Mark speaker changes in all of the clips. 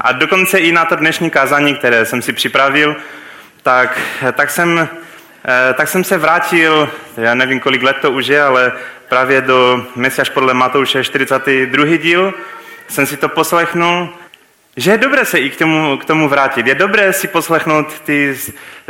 Speaker 1: a dokonce i na to dnešní kázání, které jsem si připravil, tak, tak, jsem, eh, tak jsem se vrátil, já nevím, kolik let to už je, ale právě do Mesiáš podle Matouše 42. díl jsem si to poslechnul že je dobré se i k tomu, k tomu vrátit. Je dobré si poslechnout ty,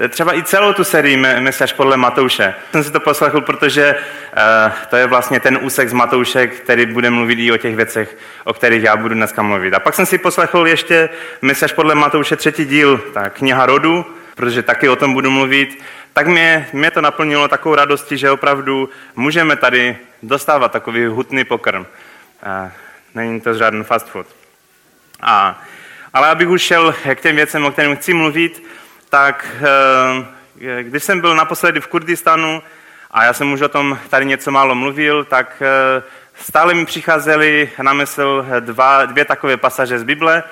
Speaker 1: třeba i celou tu sérii Mesiáš podle Matouše. Jsem si to poslechl, protože uh, to je vlastně ten úsek z Matouše, který bude mluvit i o těch věcech, o kterých já budu dneska mluvit. A pak jsem si poslechl ještě Mesiáš podle Matouše třetí díl, ta kniha rodu, protože taky o tom budu mluvit. Tak mě, mě to naplnilo takovou radostí, že opravdu můžeme tady dostávat takový hutný pokrm. Uh, není to žádný fast food. A ale abych už šel k těm věcem, o kterým chci mluvit, tak eh, když jsem byl naposledy v Kurdistanu, a já jsem už o tom tady něco málo mluvil, tak eh, stále mi přicházely na mysl dva, dvě takové pasaže z Bible.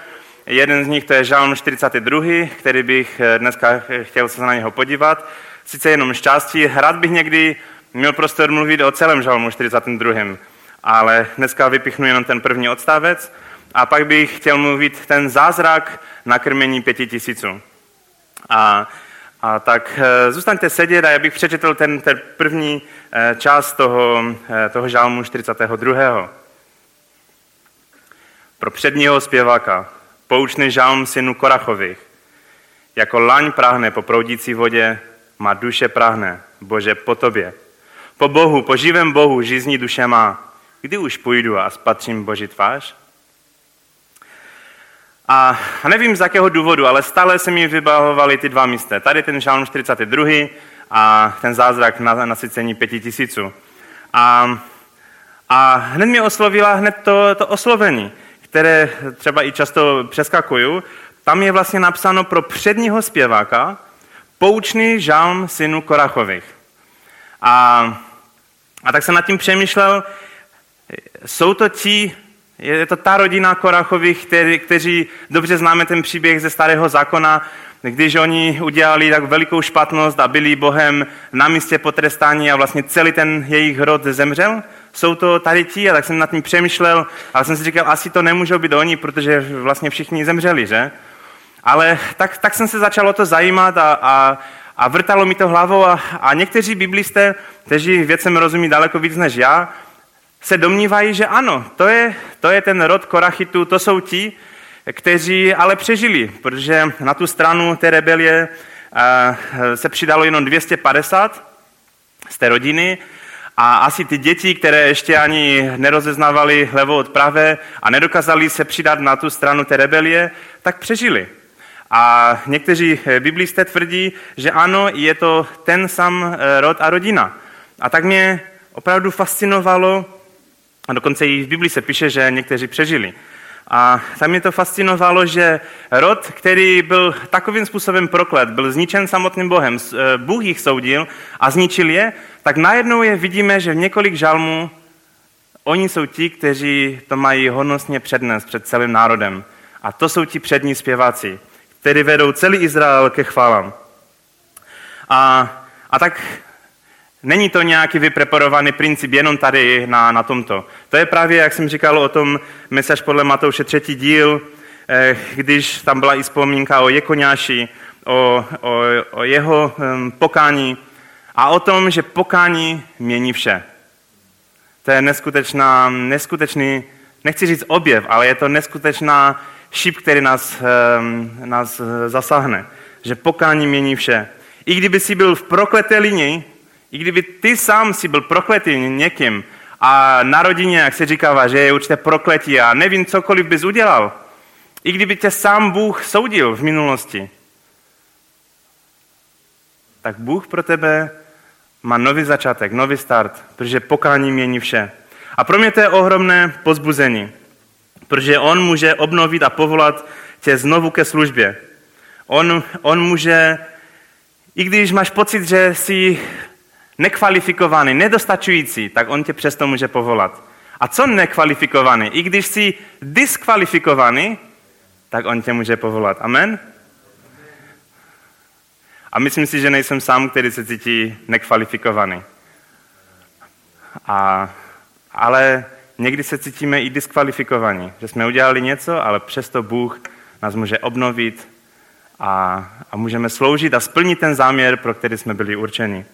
Speaker 1: Jeden z nich to je Žalm 42, který bych eh, dneska chtěl se na něho podívat. Sice jenom šťastí, rád bych někdy měl prostor mluvit o celém Žalmu 42, ale dneska vypichnu jenom ten první odstavec. A pak bych chtěl mluvit ten zázrak nakrmení pěti tisíců. A, a tak e, zůstaňte sedět a já bych přečetl ten, ten první e, část toho, e, toho žálmu 42. Pro předního zpěváka, poučný žálm synu Korachových. Jako laň prahne po proudící vodě, má duše prahne, Bože, po tobě. Po Bohu, po živém Bohu, žizní duše má. Kdy už půjdu a spatřím Boží tvář? A nevím z jakého důvodu, ale stále se mi vybavovaly ty dva místa. Tady ten žálm 42. a ten zázrak na nasycení pěti tisíců. A, a hned mě oslovila hned to, to oslovení, které třeba i často přeskakuju. Tam je vlastně napsáno pro předního zpěváka poučný žálm synu Korachových. A, a tak jsem nad tím přemýšlel, jsou to ti je to ta rodina Korachových, který, kteří dobře známe ten příběh ze starého zákona, když oni udělali tak velikou špatnost a byli Bohem na místě potrestání a vlastně celý ten jejich rod zemřel. Jsou to tady ti a tak jsem nad tím přemýšlel, ale jsem si říkal, asi to nemůžou být oni, protože vlastně všichni zemřeli, že? Ale tak, tak jsem se začal o to zajímat a, a, a vrtalo mi to hlavou a, a někteří biblisté, kteří věcem rozumí daleko víc než já, se domnívají, že ano, to je, to je ten rod Korachitů, to jsou ti, kteří ale přežili, protože na tu stranu té rebelie eh, se přidalo jenom 250 z té rodiny a asi ty děti, které ještě ani nerozeznávali levo od pravé a nedokázali se přidat na tu stranu té rebelie, tak přežili. A někteří biblisté tvrdí, že ano, je to ten sam eh, rod a rodina. A tak mě opravdu fascinovalo, a dokonce i v Biblii se píše, že někteří přežili. A tam mě to fascinovalo, že rod, který byl takovým způsobem proklet, byl zničen samotným Bohem, eh, Bůh jich soudil a zničil je, tak najednou je vidíme, že v několik žalmů oni jsou ti, kteří to mají hodnostně přednést před celým národem. A to jsou ti přední zpěváci, kteří vedou celý Izrael ke chválám. A, a tak Není to nějaký vypreparovaný princip jenom tady na, na tomto. To je právě, jak jsem říkal o tom mesaž podle Matouše třetí díl, eh, když tam byla i vzpomínka o Jekoňáši, o, o, o jeho pokání a o tom, že pokání mění vše. To je neskutečná, neskutečný, nechci říct objev, ale je to neskutečná šíp, který nás, nás zasáhne. Že pokání mění vše. I kdyby si byl v prokleté linii, i kdyby ty sám si byl prokletý někým a na rodině, jak se říkává, že je určité prokletí a nevím, cokoliv bys udělal, i kdyby tě sám Bůh soudil v minulosti, tak Bůh pro tebe má nový začátek, nový start, protože pokání mění vše. A pro mě to je ohromné pozbuzení, protože On může obnovit a povolat tě znovu ke službě. On, on může, i když máš pocit, že jsi nekvalifikovaný, nedostačující, tak on tě přesto může povolat. A co nekvalifikovaný? I když jsi diskvalifikovaný, tak on tě může povolat. Amen? A myslím si, že nejsem sám, který se cítí nekvalifikovaný. A, ale někdy se cítíme i diskvalifikovaní, že jsme udělali něco, ale přesto Bůh nás může obnovit a, a můžeme sloužit a splnit ten záměr, pro který jsme byli určeni.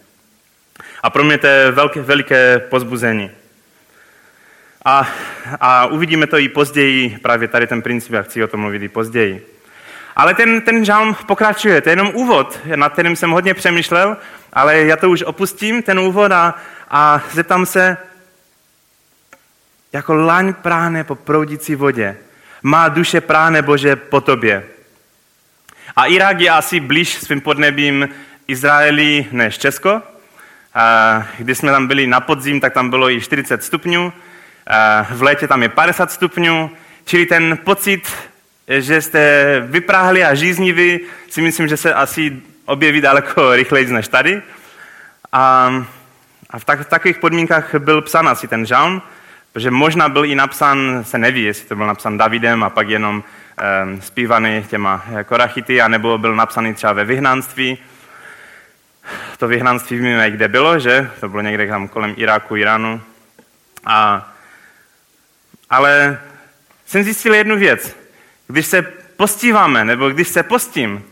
Speaker 1: A pro mě to je velké, veliké pozbuzení. A, a uvidíme to i později, právě tady ten princip, jak chci o tom mluvit i později. Ale ten, ten žálm pokračuje, to je jenom úvod, nad kterým jsem hodně přemýšlel, ale já to už opustím, ten úvod a, a zeptám se, jako laň práhne po proudící vodě, má duše práhne Bože po tobě. A Irák je asi blíž svým podnebím Izraeli než Česko. Když jsme tam byli na podzim, tak tam bylo i 40 stupňů. V létě tam je 50 stupňů. Čili ten pocit, že jste vypráhli a žízniví, si myslím, že se asi objeví daleko rychleji než tady. A, a v, tak, v takových podmínkách byl psán asi ten žalm, protože možná byl i napsán, se neví, jestli to byl napsán Davidem a pak jenom um, zpívaný těma korachity, anebo byl napsaný třeba ve vyhnanství. To vyhnanství víme, kde bylo, že? To bylo někde tam kolem Iráku, Iránu. A, ale jsem zjistil jednu věc. Když se postíváme, nebo když se postím,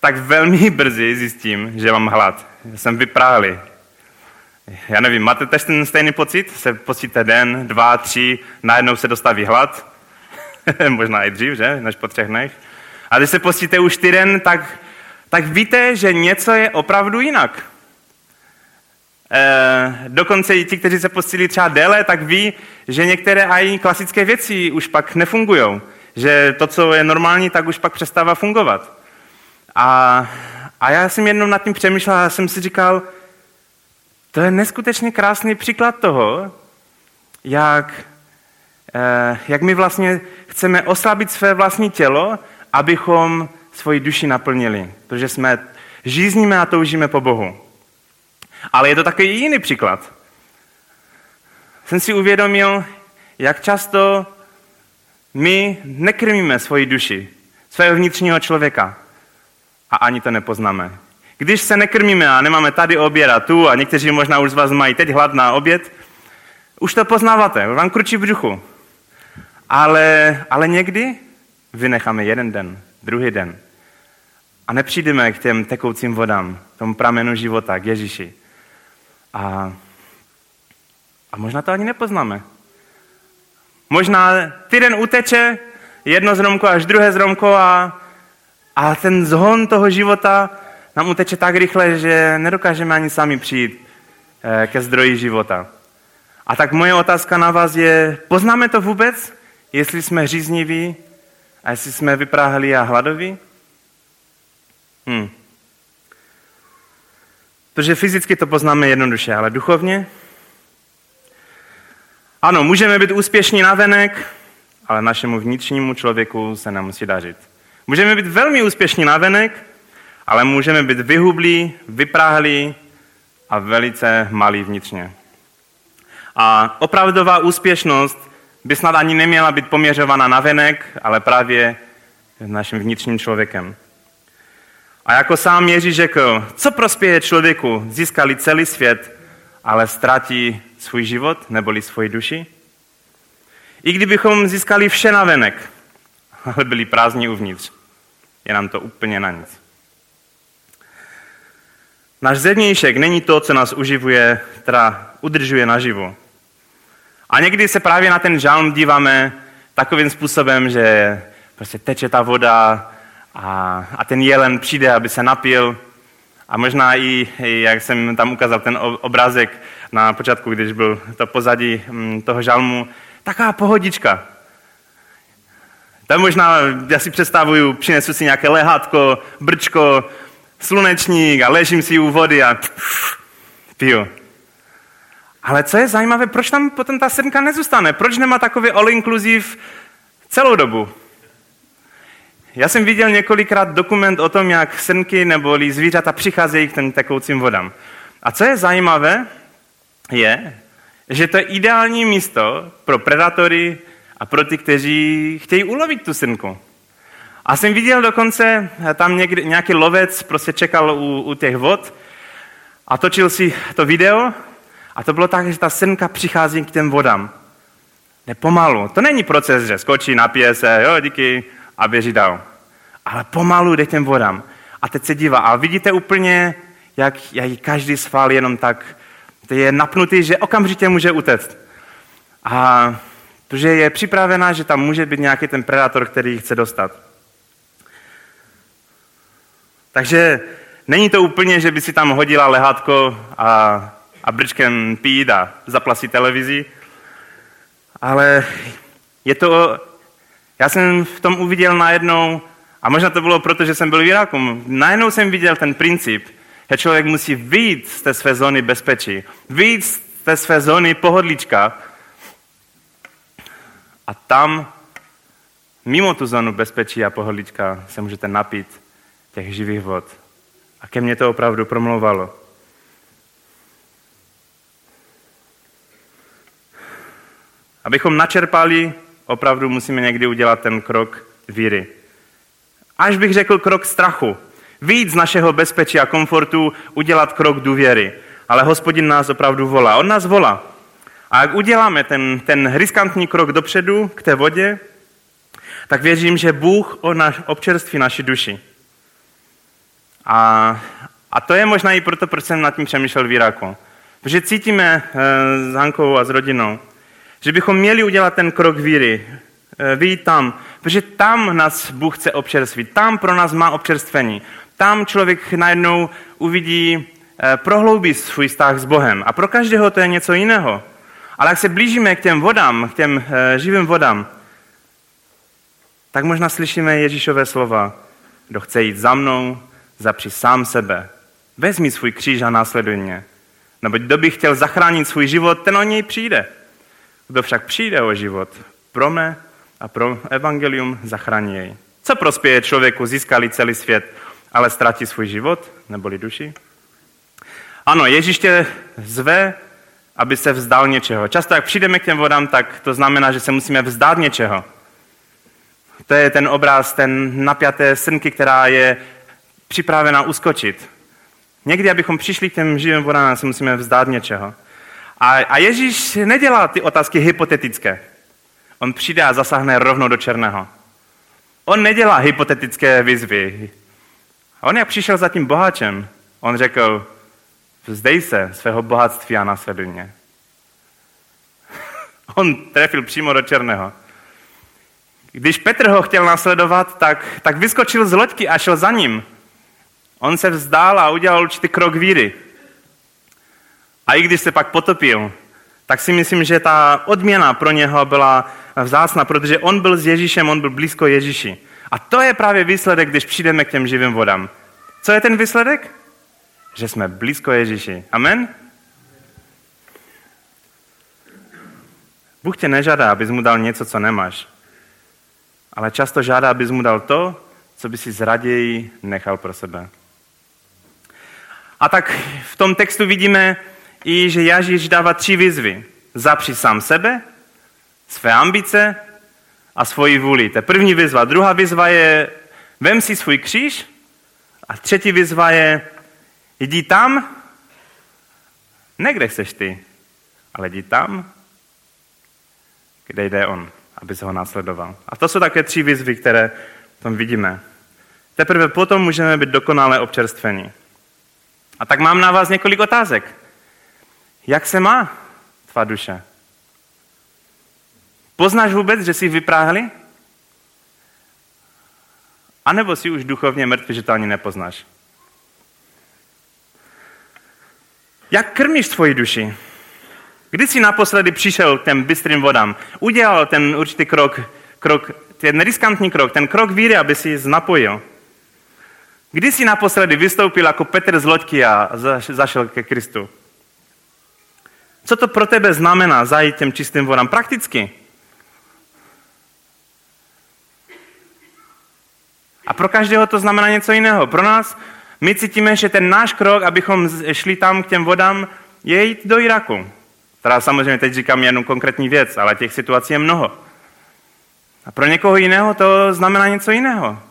Speaker 1: tak velmi brzy zjistím, že mám hlad. Jsem vypráhlý. Já nevím, máte tež ten stejný pocit? Se postíte den, dva, tři, najednou se dostaví hlad. Možná i dřív, že? Než po třech dnech. A když se postíte už týden, tak, tak víte, že něco je opravdu jinak. E, dokonce i ti, kteří se postili třeba déle, tak ví, že některé i klasické věci už pak nefungují. Že to, co je normální, tak už pak přestává fungovat. A, a já jsem jednou nad tím přemýšlel a jsem si říkal, to je neskutečně krásný příklad toho, jak, eh, jak my vlastně chceme oslabit své vlastní tělo, abychom svoji duši naplnili. Protože jsme žízníme a toužíme po Bohu. Ale je to takový jiný příklad. Jsem si uvědomil, jak často my nekrmíme svoji duši, svého vnitřního člověka a ani to nepoznáme. Když se nekrmíme a nemáme tady oběd a tu a někteří možná už z vás mají teď hlad na oběd, už to poznáváte, vám kručí v břuchu. Ale, ale někdy vynecháme jeden den, druhý den a nepřijdeme k těm tekoucím vodám, tomu pramenu života, k Ježíši. A, a možná to ani nepoznáme. Možná týden uteče, jedno zromko až druhé zromko a, a ten zhon toho života nám uteče tak rychle, že nedokážeme ani sami přijít eh, ke zdroji života. A tak moje otázka na vás je, poznáme to vůbec, jestli jsme řízniví a jestli jsme vypráhli a hladoví? Hm. Protože fyzicky to poznáme jednoduše, ale duchovně? Ano, můžeme být úspěšní na venek, ale našemu vnitřnímu člověku se nemusí dařit. Můžeme být velmi úspěšní na venek, ale můžeme být vyhublí, vypráhlí a velice malí vnitřně. A opravdová úspěšnost by snad ani neměla být poměřována na venek, ale právě naším vnitřním člověkem. A jako sám Ježíš řekl, co prospěje člověku, získali celý svět, ale ztratí svůj život neboli svoji duši? I kdybychom získali vše na venek, ale byli prázdní uvnitř, je nám to úplně na nic. Náš zevnějšek není to, co nás uživuje, teda udržuje naživu. A někdy se právě na ten žalm díváme takovým způsobem, že prostě teče ta voda a, a ten jelen přijde, aby se napil. A možná i, jak jsem tam ukázal ten obrázek na počátku, když byl to pozadí mm, toho žalmu, taková pohodička. Tam možná, já si představuju, přinesu si nějaké lehátko, brčko, slunečník a ležím si u vody a piju. Ale co je zajímavé, proč tam potom ta srnka nezůstane? Proč nemá takový all-inclusive celou dobu? Já jsem viděl několikrát dokument o tom, jak srnky nebo zvířata přicházejí k těm tekoucím vodám. A co je zajímavé, je, že to je ideální místo pro predatory a pro ty, kteří chtějí ulovit tu srnku. A jsem viděl dokonce, eh, tam někdy, nějaký lovec prostě čekal u, u těch vod a točil si to video a to bylo tak, že ta srnka přichází k těm vodám. Nepomalu. To není proces, že skočí, napije se, jo, díky, a běží dál. Ale pomalu jde těm vodám. A teď se dívá. A vidíte úplně, jak, jak každý sval jenom tak je napnutý, že okamžitě může utéct. A protože je připravená, že tam může být nějaký ten predátor, který ji chce dostat. Takže není to úplně, že by si tam hodila lehátko a, a brčkem pít a zaplasí televizi, ale je to, já jsem v tom uviděl najednou, a možná to bylo proto, že jsem byl v Iráku, najednou jsem viděl ten princip, že člověk musí vyjít z té své zóny bezpečí, vyjít z té své zóny pohodlíčka a tam, mimo tu zónu bezpečí a pohodlíčka, se můžete napít těch živých vod. A ke mně to opravdu promlouvalo. Abychom načerpali, opravdu musíme někdy udělat ten krok víry. Až bych řekl krok strachu. Víc z našeho bezpečí a komfortu udělat krok důvěry. Ale hospodin nás opravdu volá. On nás volá. A jak uděláme ten, ten riskantní krok dopředu k té vodě, tak věřím, že Bůh občerství naši duši. A, a to je možná i proto, proč jsem nad tím přemýšlel v. Protože cítíme e, s Hankou a s rodinou, že bychom měli udělat ten krok víry, e, vyjít tam, protože tam nás Bůh chce občerstvit, tam pro nás má občerstvení. Tam člověk najednou uvidí, e, prohloubí svůj vztah s Bohem. A pro každého to je něco jiného. Ale jak se blížíme k těm vodám, k těm e, živým vodám, tak možná slyšíme Ježíšové slova. Kdo chce jít za mnou, zapři sám sebe. Vezmi svůj kříž a následuj mě. Nebo kdo by chtěl zachránit svůj život, ten o něj přijde. Kdo však přijde o život, pro mne a pro evangelium zachrání jej. Co prospěje člověku, získali celý svět, ale ztratí svůj život, neboli duši? Ano, Ježíš tě zve, aby se vzdal něčeho. Často, jak přijdeme k těm vodám, tak to znamená, že se musíme vzdát něčeho. To je ten obraz, ten napjaté srnky, která je připravena uskočit. Někdy, abychom přišli k těm živým vodám, se musíme vzdát něčeho. A, a Ježíš nedělá ty otázky hypotetické. On přijde a zasáhne rovnou do černého. On nedělá hypotetické výzvy. On jak přišel za tím boháčem, on řekl, vzdej se svého bohatství a následuj mě. on trefil přímo do černého. Když Petr ho chtěl nasledovat, tak, tak vyskočil z loďky a šel za ním. On se vzdál a udělal určitý krok víry. A i když se pak potopil, tak si myslím, že ta odměna pro něho byla vzácna, protože on byl s Ježíšem, on byl blízko Ježíši. A to je právě výsledek, když přijdeme k těm živým vodám. Co je ten výsledek? Že jsme blízko Ježíši. Amen? Bůh tě nežádá, abys mu dal něco, co nemáš. Ale často žádá, abys mu dal to, co by si zraději nechal pro sebe. A tak v tom textu vidíme i, že Ježíš dává tři výzvy. Zapři sám sebe, své ambice a svoji vůli. To je první výzva. Druhá výzva je vem si svůj kříž a třetí výzva je jdi tam, ne kde chceš ty, ale jdi tam, kde jde on, aby se ho následoval. A to jsou také tři výzvy, které tam vidíme. Teprve potom můžeme být dokonale občerstvení. A tak mám na vás několik otázek. Jak se má tvá duše? Poznáš vůbec, že jsi vypráhli? A nebo jsi už duchovně mrtvý, že to ani nepoznáš? Jak krmíš svoji duši? Kdy jsi naposledy přišel k těm bystrým vodám? Udělal ten určitý krok, krok, ten riskantní krok, ten krok víry, aby si napojil. Kdy jsi naposledy vystoupil jako Petr z loďky a zašel ke Kristu? Co to pro tebe znamená zajít těm čistým vodám prakticky? A pro každého to znamená něco jiného. Pro nás, my cítíme, že ten náš krok, abychom šli tam k těm vodám, je jít do Iraku. Teda samozřejmě teď říkám jednu konkrétní věc, ale těch situací je mnoho. A pro někoho jiného to znamená něco jiného.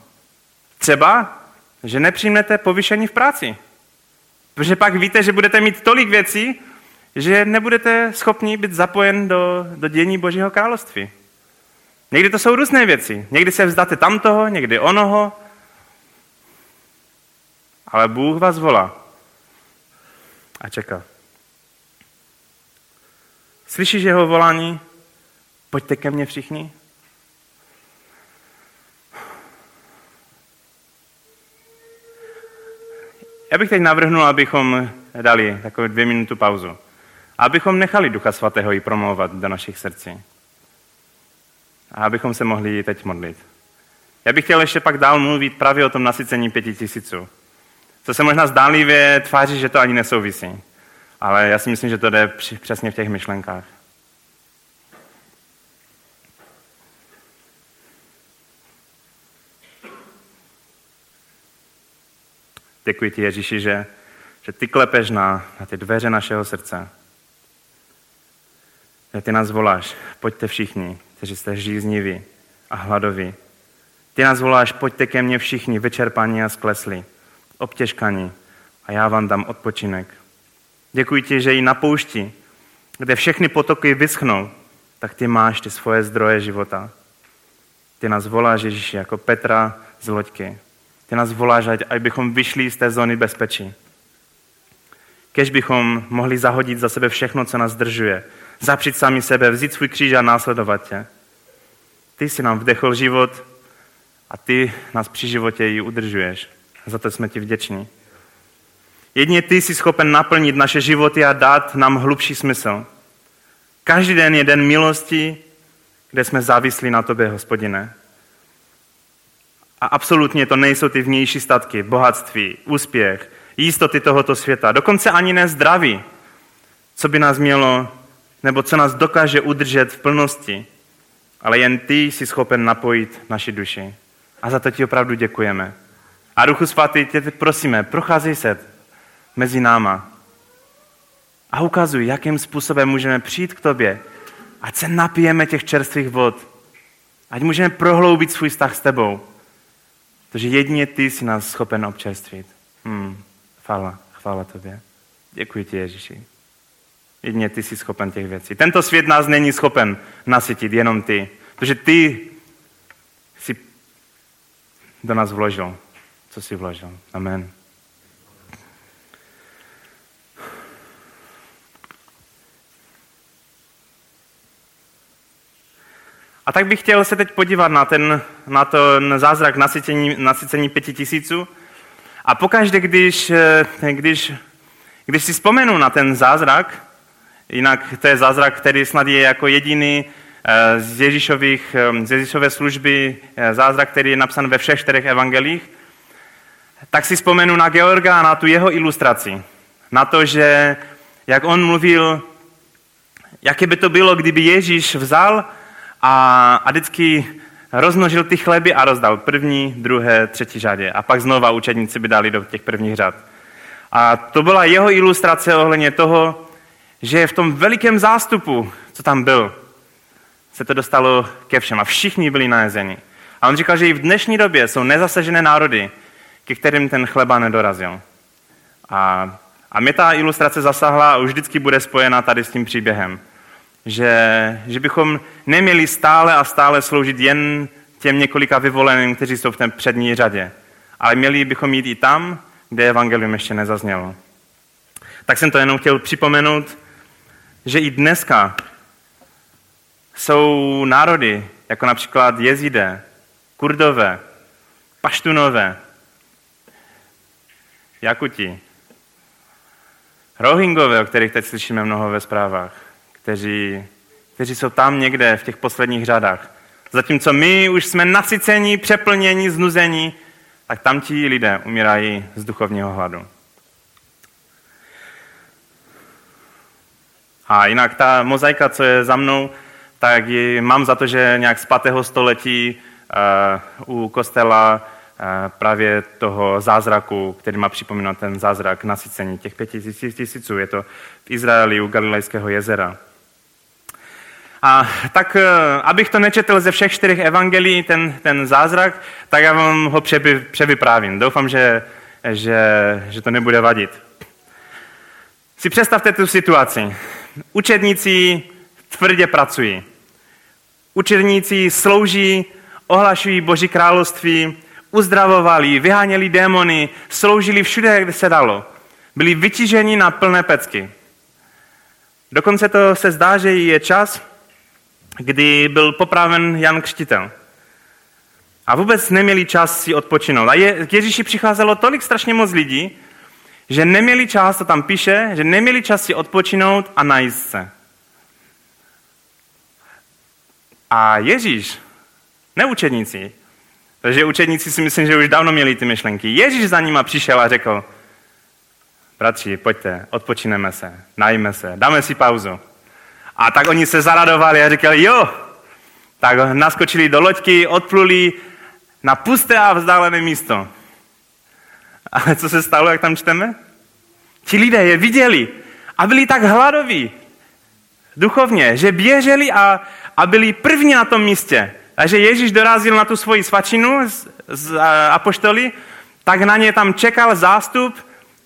Speaker 1: Třeba že nepřijmete povyšení v práci. Protože pak víte, že budete mít tolik věcí, že nebudete schopni být zapojen do, do dění Božího království. Někdy to jsou různé věci. Někdy se vzdáte tamtoho, někdy onoho. Ale Bůh vás volá a čeká. Slyšíš jeho volání? Pojďte ke mně všichni. Já bych teď navrhnul, abychom dali takové dvě minutu pauzu. Abychom nechali Ducha Svatého i promlouvat do našich srdcí. A abychom se mohli teď modlit. Já bych chtěl ještě pak dál mluvit právě o tom nasycení pěti tisíců. Co se možná zdánlivě tváří, že to ani nesouvisí. Ale já si myslím, že to jde přesně v těch myšlenkách. Děkuji ti, Ježíši, že, že ty klepeš na, na ty dveře našeho srdce. Ty nás voláš, pojďte všichni, kteří jste žízniví a hladoví. Ty nás voláš, pojďte ke mně všichni, vyčerpaní a sklesli, obtěžkaní a já vám dám odpočinek. Děkuji ti, že i na poušti, kde všechny potoky vyschnou, tak ty máš ty svoje zdroje života. Ty nás voláš, Ježíši, jako Petra z loďky. Ty nás voláš, ať bychom vyšli z té zóny bezpečí. Kež bychom mohli zahodit za sebe všechno, co nás zdržuje. Zapřít sami sebe, vzít svůj kříž a následovat tě. Ty jsi nám vdechl život a ty nás při životě ji udržuješ. Za to jsme ti vděční. Jedně ty jsi schopen naplnit naše životy a dát nám hlubší smysl. Každý den je den milosti, kde jsme závislí na tobě, hospodine. A absolutně to nejsou ty vnější statky, bohatství, úspěch, jistoty tohoto světa, dokonce ani ne zdraví, co by nás mělo, nebo co nás dokáže udržet v plnosti. Ale jen ty jsi schopen napojit naši duši. A za to ti opravdu děkujeme. A Ruchu Svatý, tě prosíme, procházej se mezi náma a ukazuj, jakým způsobem můžeme přijít k tobě, ať se napijeme těch čerstvých vod, ať můžeme prohloubit svůj vztah s tebou, protože jedině ty jsi nás schopen občerstvit. Hmm, chvála, chvála tobě. Děkuji ti, Ježíši. Jedině ty jsi schopen těch věcí. Tento svět nás není schopen nasytit, jenom ty. Protože ty jsi do nás vložil, co jsi vložil. Amen. A tak bych chtěl se teď podívat na ten, na ten zázrak nasycení, nasycení pěti tisíců. A pokaždé, když, eh, když, když si vzpomenu na ten zázrak, jinak to je zázrak, který snad je jako jediný eh, z, Ježíšových, eh, z Ježíšové služby, zázrak, který je napsan ve všech čtyřech evangelích, tak si vzpomenu na Georga a na tu jeho ilustraci. Na to, že jak on mluvil, jaké by to bylo, kdyby Ježíš vzal a, a vždycky rozmnožil ty chleby a rozdal první, druhé, třetí řadě. A pak znova učedníci by dali do těch prvních řad. A to byla jeho ilustrace ohledně toho, že v tom velikém zástupu, co tam byl, se to dostalo ke všem a všichni byli najezeni. A on říkal, že i v dnešní době jsou nezasažené národy, ke kterým ten chleba nedorazil. A, a mě ta ilustrace zasahla a už vždycky bude spojena tady s tím příběhem že, že bychom neměli stále a stále sloužit jen těm několika vyvoleným, kteří jsou v té přední řadě, ale měli bychom jít i tam, kde evangelium ještě nezaznělo. Tak jsem to jenom chtěl připomenout, že i dneska jsou národy, jako například jezidé, kurdové, paštunové, jakuti, rohingové, o kterých teď slyšíme mnoho ve zprávách, kteří, kteří jsou tam někde v těch posledních řadách. Zatímco my už jsme nasyceni, přeplněni, znuzeni, tak tam ti lidé umírají z duchovního hladu. A jinak ta mozaika, co je za mnou, tak ji mám za to, že nějak z patého století uh, u kostela uh, právě toho zázraku, který má připomínat ten zázrak nasycení těch pěti tisíců. Je to v Izraeli u Galilejského jezera. A tak, eh, abych to nečetl ze všech čtyřech evangelií, ten, ten zázrak, tak já vám ho převy, převyprávím. Doufám, že, že, že to nebude vadit. Si představte tu situaci. Učedníci tvrdě pracují. Učedníci slouží, ohlašují Boží království, uzdravovali, vyháněli démony, sloužili všude, kde se dalo. Byli vytíženi na plné pecky. Dokonce to se zdá, že je čas, kdy byl popraven Jan Křtitel. A vůbec neměli čas si odpočinout. A je, k Ježíši přicházelo tolik strašně moc lidí, že neměli čas, to tam píše, že neměli čas si odpočinout a najíst se. A Ježíš, ne učedníci, takže učedníci si myslím, že už dávno měli ty myšlenky. Ježíš za nima přišel a řekl, bratři, pojďte, odpočineme se, najíme se, dáme si pauzu. A tak oni se zaradovali a říkali, jo, tak naskočili do loďky, odpluli na pusté a vzdálené místo. Ale co se stalo, jak tam čteme? Ti lidé je viděli a byli tak hladoví duchovně, že běželi a, a byli první na tom místě. Takže Ježíš dorazil na tu svoji svačinu z, z apoštoli, tak na ně tam čekal zástup,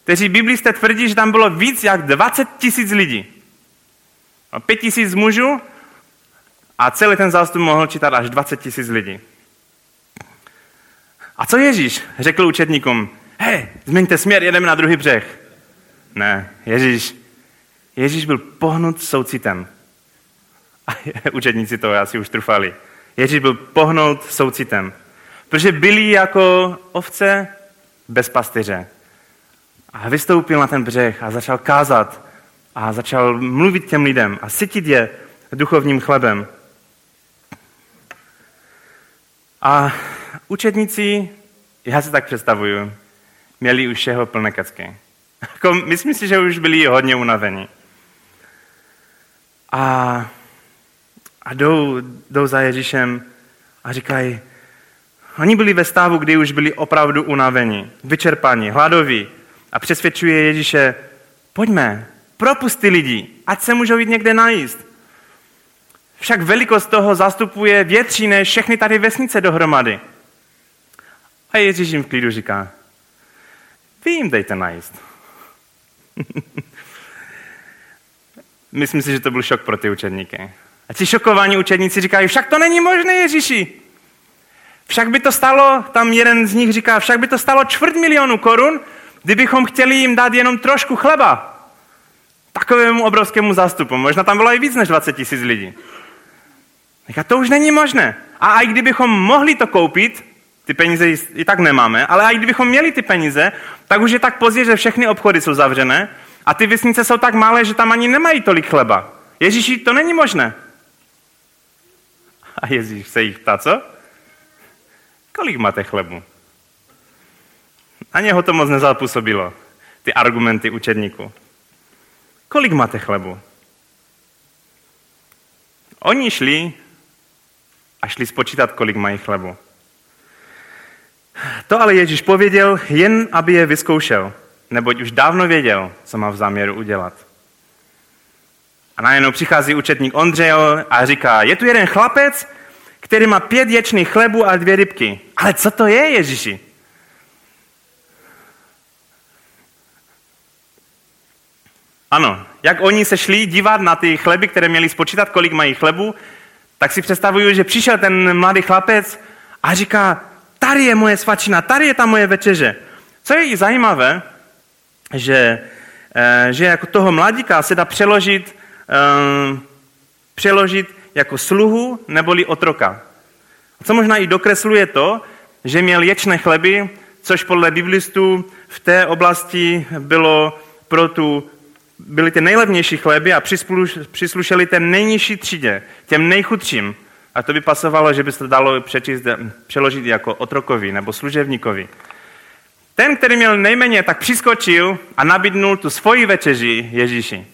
Speaker 1: kteří biblisté tvrdí, že tam bylo víc jak 20 tisíc lidí. 5 tisíc mužů a celý ten zástup mohl čítat až 20 tisíc lidí. A co Ježíš řekl učetníkům? Hej, změňte směr, jedeme na druhý břeh. Ne, Ježíš, Ježíš byl pohnut soucitem. A učedníci to asi už trufali. Ježíš byl pohnout soucitem. Protože byli jako ovce bez pastyře. A vystoupil na ten břeh a začal kázat a začal mluvit těm lidem a sytit je duchovním chlebem. A učedníci, já si tak představuju, měli už všeho plné kacky. Jako, myslím si, že už byli hodně unavení. A, a jdou, jdou za Ježíšem a říkají, oni byli ve stavu, kdy už byli opravdu unavení, vyčerpaní, hladoví a přesvědčuje Ježíše, pojďme, propusty lidi, ať se můžou jít někde najíst. Však velikost toho zastupuje větší než všechny tady vesnice dohromady. A Ježíš jim v klidu říká, vy jim dejte najíst. Myslím si, že to byl šok pro ty učedníky. A ti šokovaní učedníci říkají, však to není možné, Ježíši. Však by to stalo, tam jeden z nich říká, však by to stalo čtvrt milionu korun, kdybychom chtěli jim dát jenom trošku chleba. Takovému obrovskému zástupu. Možná tam bylo i víc než 20 tisíc lidí. A to už není možné. A i kdybychom mohli to koupit, ty peníze i tak nemáme, ale i kdybychom měli ty peníze, tak už je tak pozdě, že všechny obchody jsou zavřené a ty vesnice jsou tak malé, že tam ani nemají tolik chleba. Ježíši, to není možné. A Ježíš se jich ptá, co? Kolik máte chlebu? Ani ho to moc nezapůsobilo, ty argumenty učedníků. Kolik máte chlebu? Oni šli a šli spočítat, kolik mají chlebu. To ale Ježíš pověděl jen, aby je vyzkoušel, neboť už dávno věděl, co má v záměru udělat. A najednou přichází učetník Ondřej a říká, je tu jeden chlapec, který má pět ječných chlebů a dvě rybky. Ale co to je, Ježíši? Ano, jak oni se šli dívat na ty chleby, které měli spočítat, kolik mají chlebu, tak si představuju, že přišel ten mladý chlapec a říká, tady je moje svačina, tady je ta moje večeře. Co je i zajímavé, že, eh, že jako toho mladíka se dá přeložit, um, přeložit jako sluhu neboli otroka. Co možná i dokresluje to, že měl ječné chleby, což podle biblistů v té oblasti bylo pro tu, byly ty nejlevnější chleby a přislušeli té nejnižší třídě, těm nejchudším. A to by pasovalo, že by se to dalo přečíst, přeložit jako otrokovi nebo služebníkovi. Ten, který měl nejméně, tak přiskočil a nabídnul tu svoji večeři Ježíši.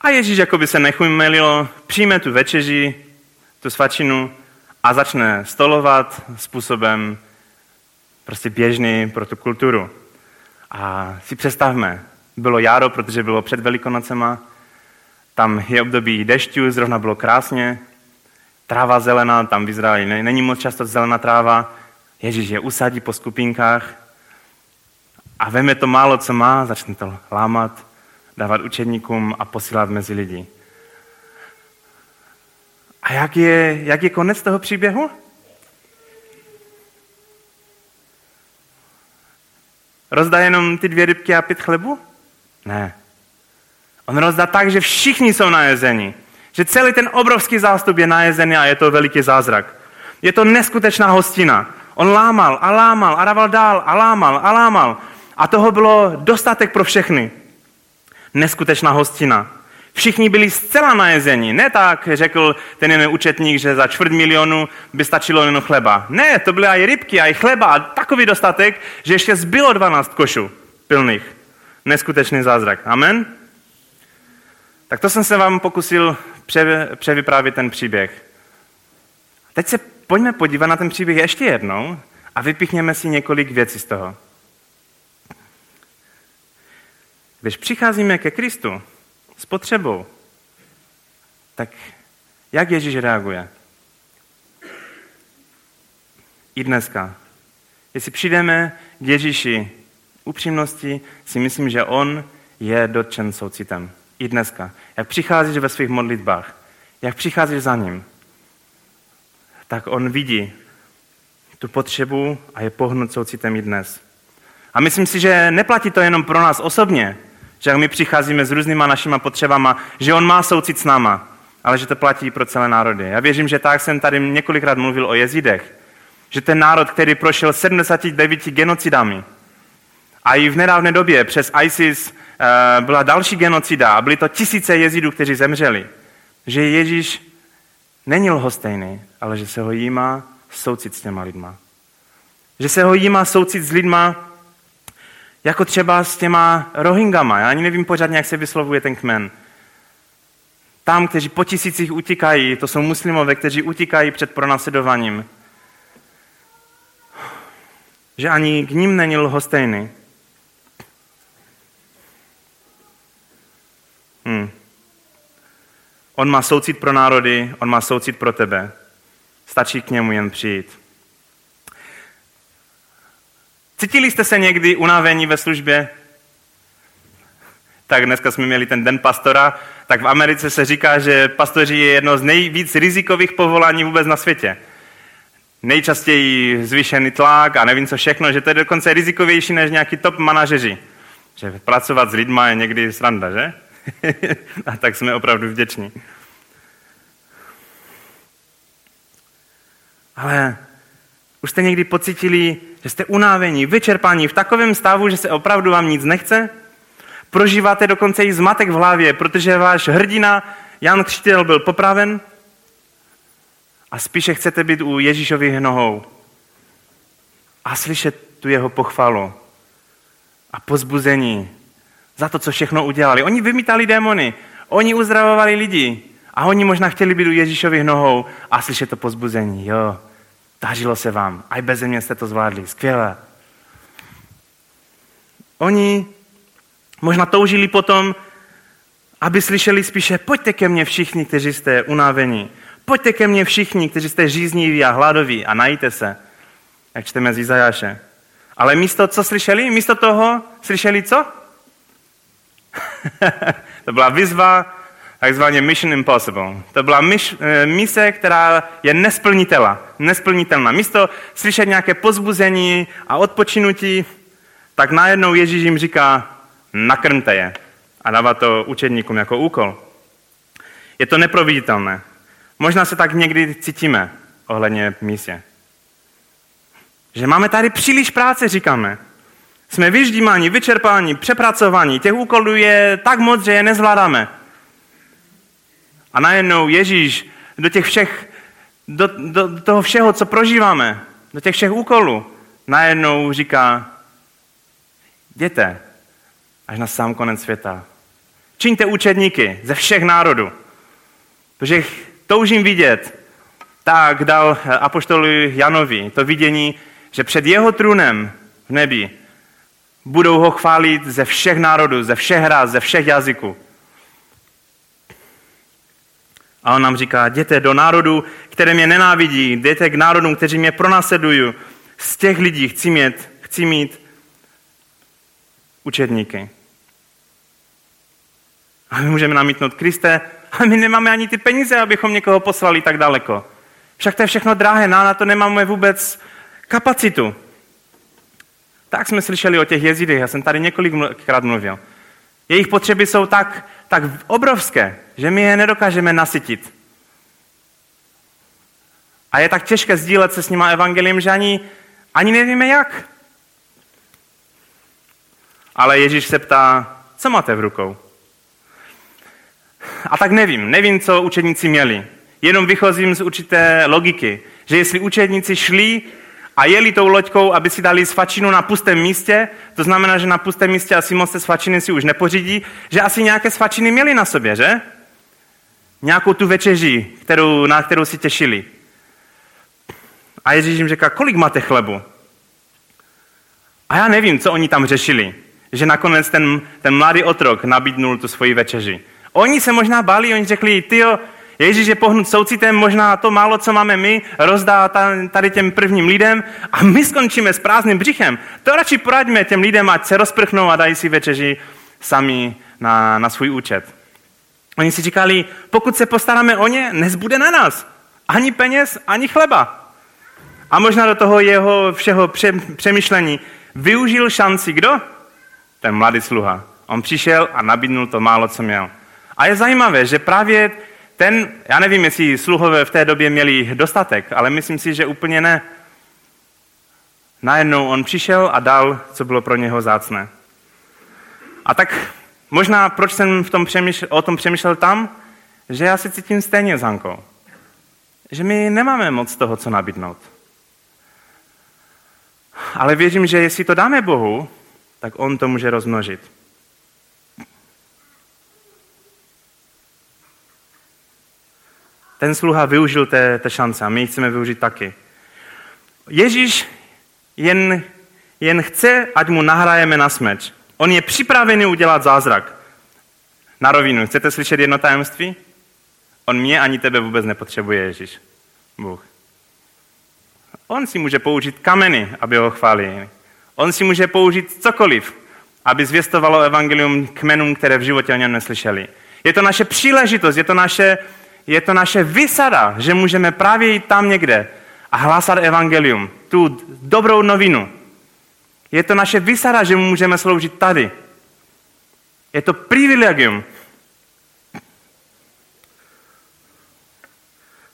Speaker 1: A Ježíš, jako by se nechumelilo, přijme tu večeři, tu svačinu a začne stolovat způsobem prostě běžný pro tu kulturu. A si představme, bylo jaro, protože bylo před Velikonocema, tam je období dešťů, zrovna bylo krásně, tráva zelená, tam v Izraeli není moc často zelená tráva, Ježíš je usadí po skupinkách a veme to málo, co má, začne to lámat, dávat učedníkům a posílat mezi lidi. A jak je, jak je konec toho příběhu? Rozdá jenom ty dvě rybky a pět chlebu? Ne. On rozdá tak, že všichni jsou najezení. Že celý ten obrovský zástup je najezený a je to veliký zázrak. Je to neskutečná hostina. On lámal a lámal a dával dál a lámal a lámal. A toho bylo dostatek pro všechny. Neskutečná hostina. Všichni byli zcela najezení. Ne tak, řekl ten jeden účetník, že za čtvrt milionu by stačilo jenom chleba. Ne, to byly i rybky, i chleba a takový dostatek, že ještě zbylo 12 košů plných. Neskutečný zázrak. Amen? Tak to jsem se vám pokusil převyprávit ten příběh. Teď se pojďme podívat na ten příběh ještě jednou a vypichněme si několik věcí z toho. Když přicházíme ke Kristu s potřebou, tak jak Ježíš reaguje? I dneska. Jestli přijdeme k Ježíši upřímnosti, si myslím, že On je dotčen soucitem. I dneska. Jak přicházíš ve svých modlitbách, jak přicházíš za ním, tak On vidí tu potřebu a je pohnut soucitem i dnes. A myslím si, že neplatí to jenom pro nás osobně, že jak my přicházíme s různýma našima potřebama, že on má soucit s náma, ale že to platí pro celé národy. Já věřím, že tak jsem tady několikrát mluvil o jezidech, že ten národ, který prošel 79 genocidami, a i v nedávné době přes ISIS uh, byla další genocida a byly to tisíce jezidů, kteří zemřeli. Že Ježíš není lhostejný, ale že se ho jímá soucit s těma lidma. Že se ho jímá soucit s lidma, jako třeba s těma Rohingama. Já ani nevím pořádně, jak se vyslovuje ten kmen. Tam, kteří po tisících utíkají, to jsou muslimové, kteří utíkají před pronásledováním. Že ani k ním není lhostejný. Hmm. On má soucit pro národy, on má soucit pro tebe. Stačí k němu jen přijít. Cítili jste se někdy unavení ve službě? Tak dneska jsme měli ten den pastora, tak v Americe se říká, že pastoři je jedno z nejvíc rizikových povolání vůbec na světě. Nejčastěji zvýšený tlak a nevím co všechno, že to je dokonce rizikovější než nějaký top manažeři. Že pracovat s lidma je někdy sranda, že? a tak jsme opravdu vděční. Ale už jste někdy pocitili, že jste unávení, vyčerpaní, v takovém stavu, že se opravdu vám nic nechce? Prožíváte dokonce i zmatek v hlavě, protože váš hrdina Jan Křtitel byl popraven? A spíše chcete být u Ježíšových nohou a slyšet tu jeho pochvalu a pozbuzení za to, co všechno udělali. Oni vymítali démony, oni uzdravovali lidi a oni možná chtěli být u Ježíšových nohou a slyšet to pozbuzení. Jo, Dařilo se vám. A i bez mě jste to zvládli. Skvěle. Oni možná toužili potom, aby slyšeli spíše, pojďte ke mně všichni, kteří jste unavení. Pojďte ke mně všichni, kteří jste žízniví a hladoví a najte se, jak čteme z Izajáše. Ale místo, co slyšeli? Místo toho slyšeli co? to byla výzva takzvaně Mission Impossible. To byla myš, eh, mise, která je nesplnitelná. nesplnitelná. Místo slyšet nějaké pozbuzení a odpočinutí, tak najednou Ježíš jim říká, nakrmte je. A dává to učedníkům jako úkol. Je to neproviditelné. Možná se tak někdy cítíme ohledně mise. Že máme tady příliš práce, říkáme. Jsme vyždímáni, vyčerpáni, přepracovaní. Těch úkolů je tak moc, že je nezvládáme. A najednou Ježíš do těch všech, do, do, toho všeho, co prožíváme, do těch všech úkolů, najednou říká, jděte až na sám konec světa. Čiňte učedníky ze všech národů, protože toužím vidět, tak dal apoštolu Janovi to vidění, že před jeho trůnem v nebi budou ho chválit ze všech národů, ze všech hrad, ze všech jazyků. A on nám říká, jděte do národů, které mě nenávidí, jděte k národům, kteří mě pronásledují. Z těch lidí chci mít, chci mít učedníky. A my můžeme namítnout, Kriste, Ale my nemáme ani ty peníze, abychom někoho poslali tak daleko. Však to je všechno drahé, na to nemáme vůbec kapacitu. Tak jsme slyšeli o těch jezidech, já jsem tady několikrát mluvil. Jejich potřeby jsou tak, tak obrovské, že my je nedokážeme nasytit. A je tak těžké sdílet se s nima evangelium, že ani, ani nevíme jak. Ale Ježíš se ptá, co máte v rukou? A tak nevím, nevím, co učedníci měli. Jenom vycházím z určité logiky, že jestli učedníci šli a jeli tou loďkou, aby si dali svačinu na pustém místě, to znamená, že na pustém místě asi moc té svačiny si už nepořídí, že asi nějaké svačiny měli na sobě, že? Nějakou tu večeři, kterou, na kterou si těšili. A Ježíš jim říká, kolik máte chlebu? A já nevím, co oni tam řešili. Že nakonec ten, ten mladý otrok nabídnul tu svoji večeři. Oni se možná báli, oni řekli, tyjo, Ježíš je pohnut soucitem, možná to málo, co máme my, rozdá tady těm prvním lidem a my skončíme s prázdným břichem. To radši poraďme těm lidem, ať se rozprchnou a dají si večeři sami na, na svůj účet. Oni si říkali, pokud se postaráme o ně, nezbude na nás. Ani peněz, ani chleba. A možná do toho jeho všeho přemýšlení využil šanci kdo? Ten mladý sluha. On přišel a nabídnul to málo, co měl. A je zajímavé, že právě ten, já nevím, jestli sluhové v té době měli dostatek, ale myslím si, že úplně ne. Najednou on přišel a dal, co bylo pro něho zácné. A tak možná, proč jsem v tom přemýšlel, o tom přemýšlel tam, že já se cítím stejně s Hankou. Že my nemáme moc toho, co nabídnout. Ale věřím, že jestli to dáme Bohu, tak On to může rozmnožit. Ten sluha využil té, té šance a my ji chceme využít taky. Ježíš jen, jen chce, ať mu nahrajeme na smeč. On je připravený udělat zázrak. Na rovinu. Chcete slyšet jedno tajemství? On mě ani tebe vůbec nepotřebuje, Ježíš. Bůh. On si může použít kameny, aby ho chválili. On si může použít cokoliv, aby zvěstovalo evangelium kmenům, které v životě o něm neslyšeli. Je to naše příležitost, je to naše je to naše vysada, že můžeme právě jít tam někde a hlásat evangelium, tu dobrou novinu. Je to naše vysada, že můžeme sloužit tady. Je to privilegium.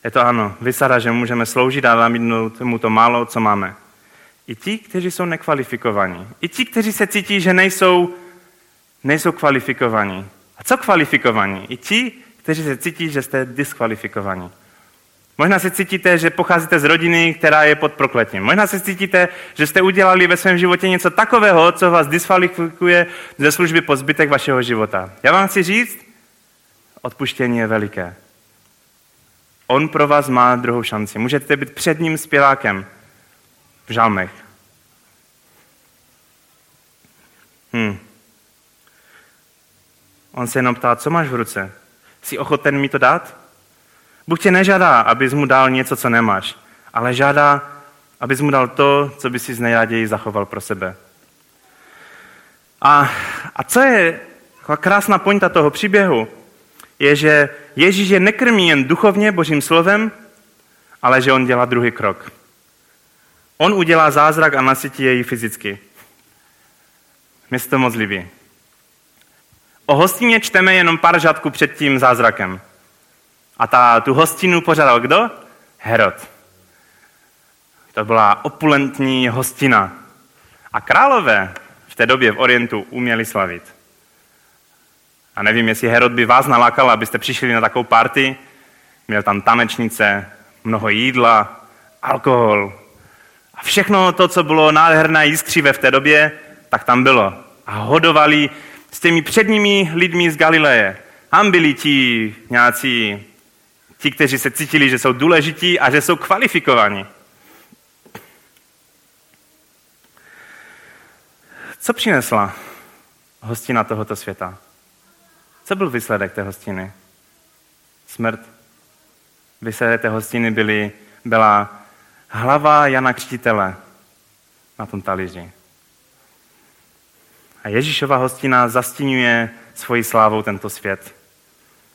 Speaker 1: Je to ano, vysada, že můžeme sloužit a nabídnout mu to málo, co máme. I ti, kteří jsou nekvalifikovaní. I ti, kteří se cítí, že nejsou, nejsou kvalifikovaní. A co kvalifikovaní? I ti, kteří se cítí, že jste diskvalifikovaní. Možná se cítíte, že pocházíte z rodiny, která je pod prokletím. Možná se cítíte, že jste udělali ve svém životě něco takového, co vás diskvalifikuje ze služby po zbytek vašeho života. Já vám chci říct, odpuštění je veliké. On pro vás má druhou šanci. Můžete být předním zpěvákem v žalmech. Hmm. On se jenom ptá, co máš v ruce? Jsi ochoten mi to dát? Bůh tě nežádá, abys mu dal něco, co nemáš, ale žádá, abys mu dal to, co by si nejraději zachoval pro sebe. A, a co je krásná pointa toho příběhu, je, že Ježíš je nekrmí jen duchovně božím slovem, ale že on dělá druhý krok. On udělá zázrak a nasytí jej fyzicky. Mně se to moc líbí. O hostině čteme jenom pár řádků před tím zázrakem. A ta, tu hostinu pořádal kdo? Herod. To byla opulentní hostina. A králové v té době v Orientu uměli slavit. A nevím, jestli Herod by vás nalákal, abyste přišli na takovou party. Měl tam tanečnice, mnoho jídla, alkohol. A všechno to, co bylo nádherné jiskřivé v té době, tak tam bylo. A hodovali s těmi předními lidmi z Galileje. Tam byli ti nějací, ti, kteří se cítili, že jsou důležití a že jsou kvalifikovaní. Co přinesla hostina tohoto světa? Co byl výsledek té hostiny? Smrt. Výsledek té hostiny byly, byla hlava Jana Křtitele na tom talíři. A Ježíšova hostina zastínuje svojí slávou tento svět.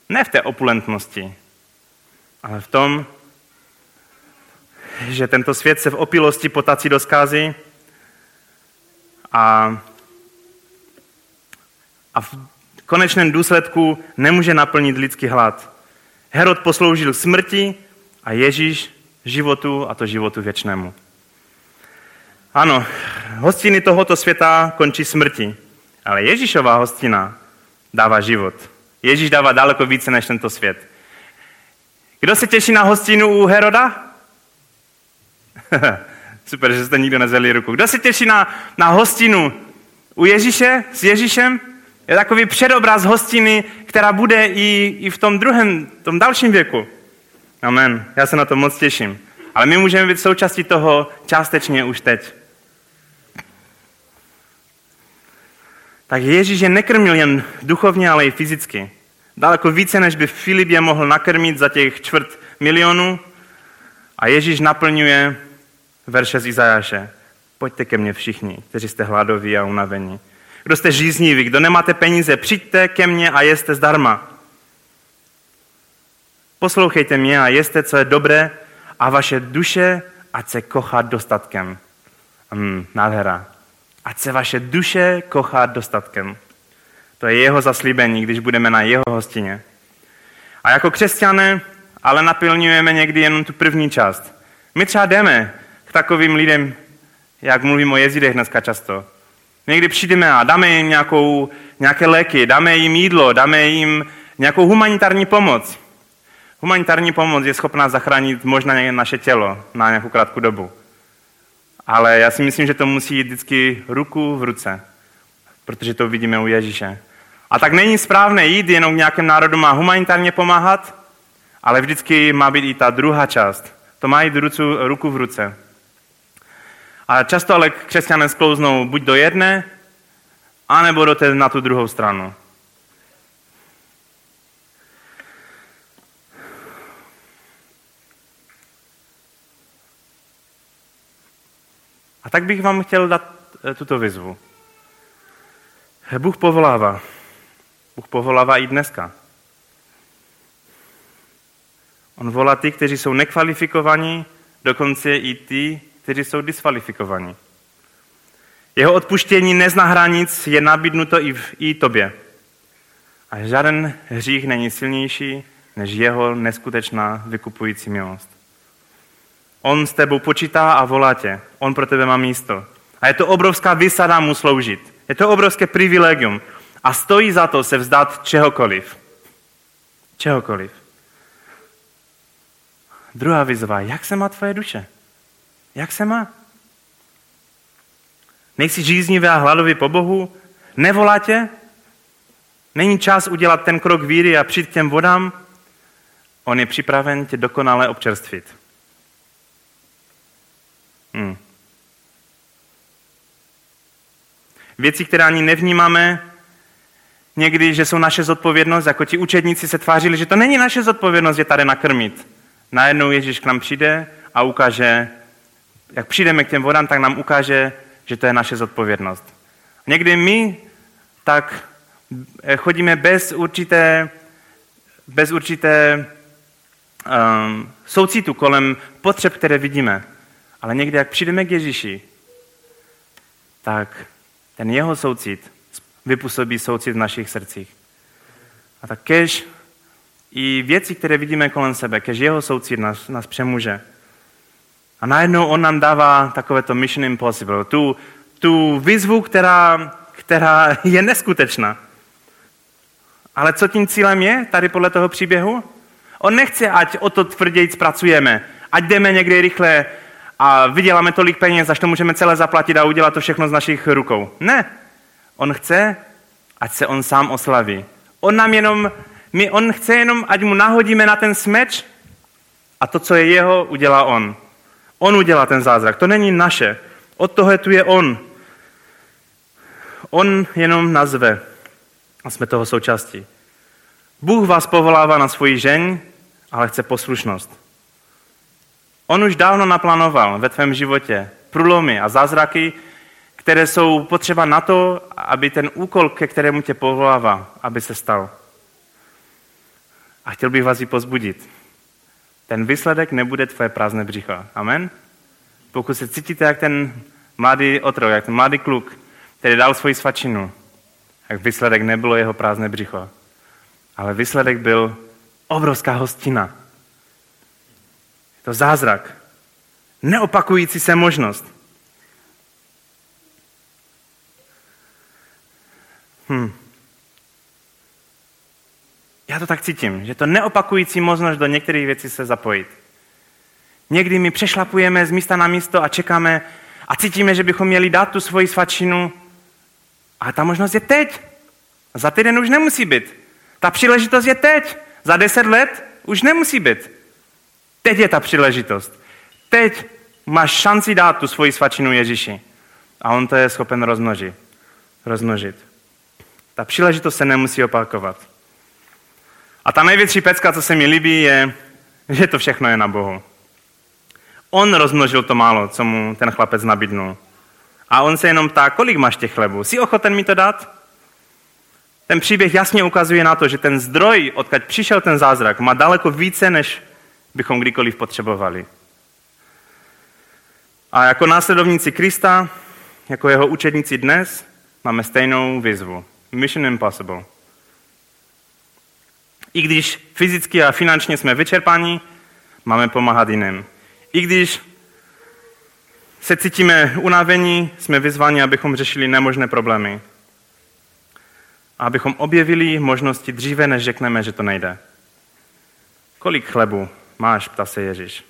Speaker 1: Ne v té opulentnosti, ale v tom, že tento svět se v opilosti potací do zkázy a, a v konečném důsledku nemůže naplnit lidský hlad. Herod posloužil smrti a Ježíš životu a to životu věčnému. Ano, hostiny tohoto světa končí smrti, ale Ježíšová hostina dává život. Ježíš dává daleko více než tento svět. Kdo se těší na hostinu u Heroda? Super, že jste nikdo nezvedli ruku. Kdo se těší na, na hostinu u Ježíše, s Ježíšem? Je takový předobraz hostiny, která bude i, i v tom druhém, tom dalším věku. Amen. Já se na to moc těším. Ale my můžeme být součástí toho částečně už teď. Tak Ježíš je nekrmil jen duchovně, ale i fyzicky. Daleko více, než by Filip je mohl nakrmit za těch čtvrt milionu. A Ježíš naplňuje verše z Izajáše. Pojďte ke mně všichni, kteří jste hladoví a unavení. Kdo jste žízniví, kdo nemáte peníze, přijďte ke mně a jeste zdarma. Poslouchejte mě a jeste, co je dobré a vaše duše ať se kochá dostatkem. Hmm, nádhera. Ať se vaše duše kochá dostatkem. To je jeho zaslíbení, když budeme na jeho hostině. A jako křesťané ale naplňujeme někdy jenom tu první část. My třeba jdeme k takovým lidem, jak mluvím o jezidech dneska často. Někdy přijdeme a dáme jim nějakou, nějaké léky, dáme jim jídlo, dáme jim nějakou humanitární pomoc. Humanitární pomoc je schopná zachránit možná naše tělo na nějakou krátkou dobu. Ale já si myslím, že to musí jít vždycky ruku v ruce, protože to vidíme u Ježíše. A tak není správné jít jenom k nějakým národům a humanitárně pomáhat, ale vždycky má být i ta druhá část. To má jít ruku, ruku v ruce. A často ale křesťané sklouznou buď do jedné, anebo do té, na tu druhou stranu. A tak bych vám chtěl dát eh, tuto vyzvu. Bůh povolává. Bůh povolává i dneska. On volá ty, kteří jsou nekvalifikovaní, dokonce i ty, kteří jsou diskvalifikovaní. Jeho odpuštění nezná hranic, je nabídnuto i, v, i tobě. A žádný hřích není silnější než jeho neskutečná vykupující milost. On s tebou počítá a volá tě. On pro tebe má místo. A je to obrovská vysada mu sloužit. Je to obrovské privilegium. A stojí za to se vzdát čehokoliv. Čehokoliv. Druhá výzva. Jak se má tvoje duše? Jak se má? Nejsi žíznivý a hladový po Bohu? Nevolá tě? Není čas udělat ten krok víry a přijít k těm vodám? On je připraven tě dokonale občerstvit. Hmm. Věci, které ani nevnímáme, někdy, že jsou naše zodpovědnost, jako ti učedníci se tvářili, že to není naše zodpovědnost je tady nakrmit. Najednou Ježíš k nám přijde a ukáže, jak přijdeme k těm vodám, tak nám ukáže, že to je naše zodpovědnost. Někdy my tak eh, chodíme bez určité, bez určité um, soucitu kolem potřeb, které vidíme. Ale někdy, jak přijdeme k Ježíši, tak ten jeho soucit vypůsobí soucit v našich srdcích. A tak kež i věci, které vidíme kolem sebe, kež jeho soucit nás, nás přemůže. A najednou on nám dává takovéto mission impossible, tu, tu výzvu, která, která je neskutečná. Ale co tím cílem je tady podle toho příběhu? On nechce, ať o to tvrději pracujeme, ať jdeme někde rychle a vyděláme tolik peněz, až to můžeme celé zaplatit a udělat to všechno z našich rukou. Ne. On chce, ať se on sám oslaví. On nám jenom, my, on chce jenom, ať mu nahodíme na ten smeč a to, co je jeho, udělá on. On udělá ten zázrak. To není naše. Od toho tu je on. On jenom nazve a jsme toho součástí. Bůh vás povolává na svoji žeň, ale chce poslušnost. On už dávno naplánoval ve tvém životě průlomy a zázraky, které jsou potřeba na to, aby ten úkol, ke kterému tě povolává, aby se stal. A chtěl bych vás i pozbudit. Ten výsledek nebude tvoje prázdné břicho. Amen? Pokud se cítíte jak ten mladý otrok, jak ten mladý kluk, který dal svoji svačinu, tak výsledek nebylo jeho prázdné břicho. Ale výsledek byl obrovská hostina. To zázrak. Neopakující se možnost. Hm. Já to tak cítím, že to neopakující možnost do některých věcí se zapojit. Někdy my přešlapujeme z místa na místo a čekáme a cítíme, že bychom měli dát tu svoji svačinu. A ta možnost je teď. Za týden už nemusí být. Ta příležitost je teď. Za deset let už nemusí být. Teď je ta příležitost. Teď máš šanci dát tu svoji svačinu Ježíši. A on to je schopen rozmnožit. rozmnožit. Ta příležitost se nemusí opakovat. A ta největší pecka, co se mi líbí, je, že to všechno je na Bohu. On rozmnožil to málo, co mu ten chlapec nabídnul. A on se jenom ptá, kolik máš těch chlebů? Jsi ochoten mi to dát? Ten příběh jasně ukazuje na to, že ten zdroj, odkud přišel ten zázrak, má daleko více, než bychom kdykoliv potřebovali. A jako následovníci Krista, jako jeho učedníci dnes, máme stejnou výzvu. Mission Impossible. I když fyzicky a finančně jsme vyčerpaní, máme pomáhat jiným. I když se cítíme unavení, jsme vyzváni, abychom řešili nemožné problémy. A abychom objevili možnosti dříve, než řekneme, že to nejde. Kolik chlebu máš, ptá se Ježíš.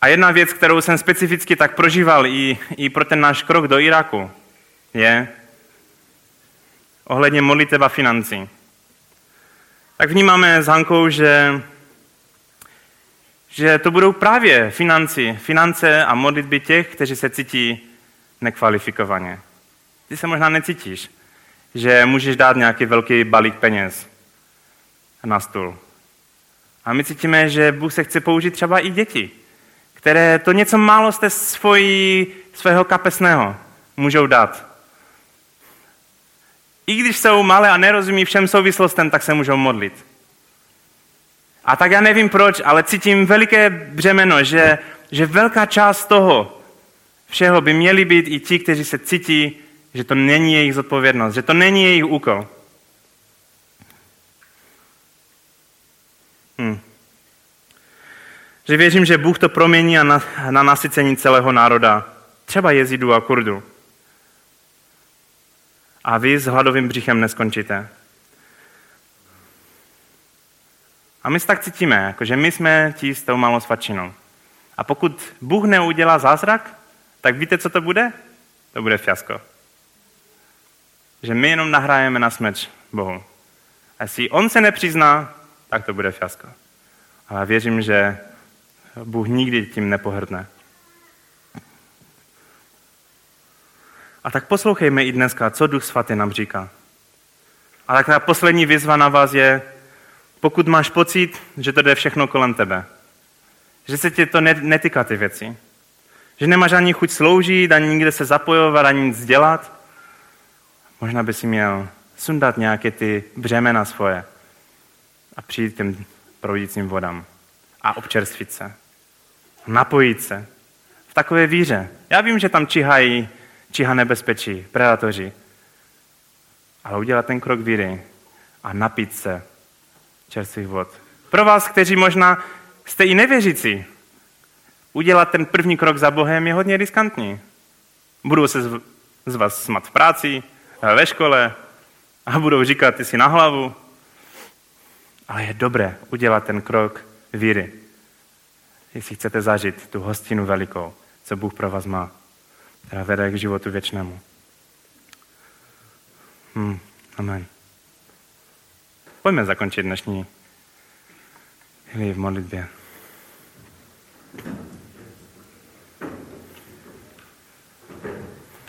Speaker 1: A jedna věc, kterou jsem specificky tak prožíval i, i pro ten náš krok do Iraku, je ohledně modliteb a financí. Tak vnímáme s Hankou, že, že to budou právě financi, finance a modlitby těch, kteří se cítí nekvalifikovaně. Ty se možná necítíš, že můžeš dát nějaký velký balík peněz na stůl. A my cítíme, že Bůh se chce použít třeba i děti, které to něco málo z té svojí, svého kapesného můžou dát. I když jsou malé a nerozumí všem souvislostem, tak se můžou modlit. A tak já nevím proč, ale cítím veliké břemeno, že, že velká část toho všeho by měli být i ti, kteří se cítí, že to není jejich zodpovědnost, že to není jejich úkol. Že věřím, že Bůh to promění na, na nasycení celého národa, třeba jezidu a kurdu a vy s hladovým břichem neskončíte. A my se tak cítíme, že my jsme ti s tou malou svačinou. A pokud Bůh neudělá zázrak, tak víte, co to bude? To bude fiasko. Že my jenom nahrajeme na smeč Bohu. A jestli on se nepřizná, tak to bude fiasko. Ale věřím, že Bůh nikdy tím nepohrdne. A tak poslouchejme i dneska, co Duch Svatý nám říká. A tak ta poslední výzva na vás je, pokud máš pocit, že to jde všechno kolem tebe, že se tě to netýká ty věci, že nemáš ani chuť sloužit, ani nikde se zapojovat, ani nic dělat, možná by si měl sundat nějaké ty břemena svoje a přijít k těm proudícím vodám a občerstvit se. Napojit se. V takové víře. Já vím, že tam čihají číha nebezpečí, predatoři. Ale udělat ten krok víry a napít se čerstvých vod. Pro vás, kteří možná jste i nevěřící, udělat ten první krok za Bohem je hodně riskantní. Budou se z vás smat v práci, ve škole a budou říkat, ty jsi na hlavu. Ale je dobré udělat ten krok víry, jestli chcete zažít tu hostinu velikou, co Bůh pro vás má která vede k životu věčnému. Hmm. Amen. Pojďme zakončit dnešní chvíli v modlitbě.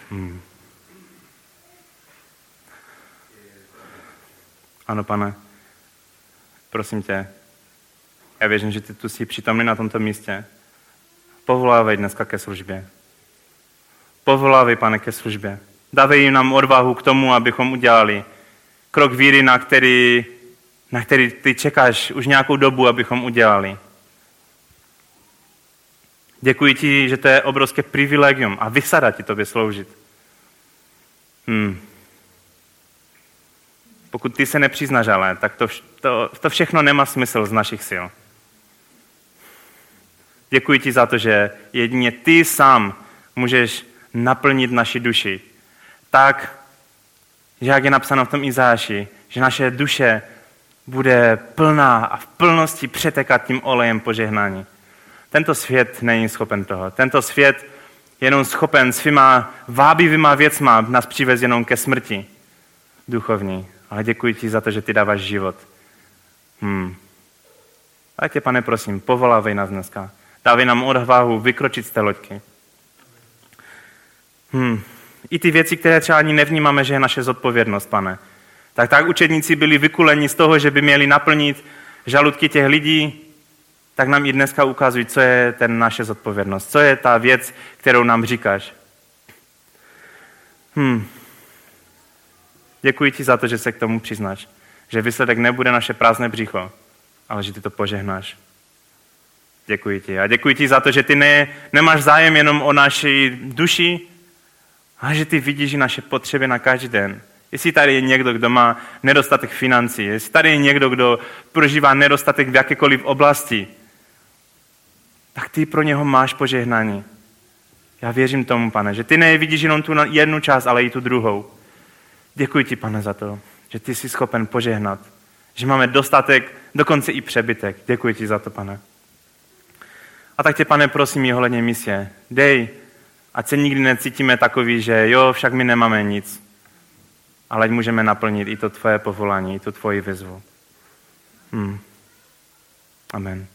Speaker 1: Hmm. Ano, pane, prosím tě, já věřím, že ty tu jsi přítomný na tomto místě. Povolávej dneska ke službě. Povolávej, pane, ke službě. Dávej nám odvahu k tomu, abychom udělali krok víry, na který na který ty čekáš už nějakou dobu, abychom udělali. Děkuji ti, že to je obrovské privilegium a vysada ti tobě sloužit. Hmm. Pokud ty se nepřiznáš ale, tak to, to, to všechno nemá smysl z našich sil. Děkuji ti za to, že jedině ty sám můžeš naplnit naši duši. Tak, že jak je napsáno v tom Izáši, že naše duše bude plná a v plnosti přetekat tím olejem požehnání. Tento svět není schopen toho. Tento svět je jenom schopen svýma vábivýma věcma nás přivez jenom ke smrti duchovní. Ale děkuji ti za to, že ty dáváš život. Hmm. A tě, pane, prosím, povolávej nás dneska. Dávej nám odvahu vykročit z té loďky. Hmm. I ty věci, které třeba ani nevnímáme, že je naše zodpovědnost, pane. Tak tak učedníci byli vykuleni z toho, že by měli naplnit žaludky těch lidí, tak nám i dneska ukazují, co je ten naše zodpovědnost, co je ta věc, kterou nám říkáš. Hmm. Děkuji ti za to, že se k tomu přiznáš. Že výsledek nebude naše prázdné břicho, ale že ty to požehnáš. Děkuji ti. A děkuji ti za to, že ty ne, nemáš zájem jenom o naší duši, ale že ty vidíš naše potřeby na každý den. Jestli tady je někdo, kdo má nedostatek financí, jestli tady je někdo, kdo prožívá nedostatek v jakékoliv oblasti, tak ty pro něho máš požehnání. Já věřím tomu, pane, že ty nevidíš jenom tu jednu část, ale i tu druhou. Děkuji ti, pane, za to, že ty jsi schopen požehnat, že máme dostatek, dokonce i přebytek. Děkuji ti za to, pane. A tak tě, pane, prosím i ohledně misie. Dej, ať se nikdy necítíme takový, že jo, však my nemáme nic, ale můžeme naplnit i to tvoje povolání, i tu tvoji výzvu. Hmm. Amen.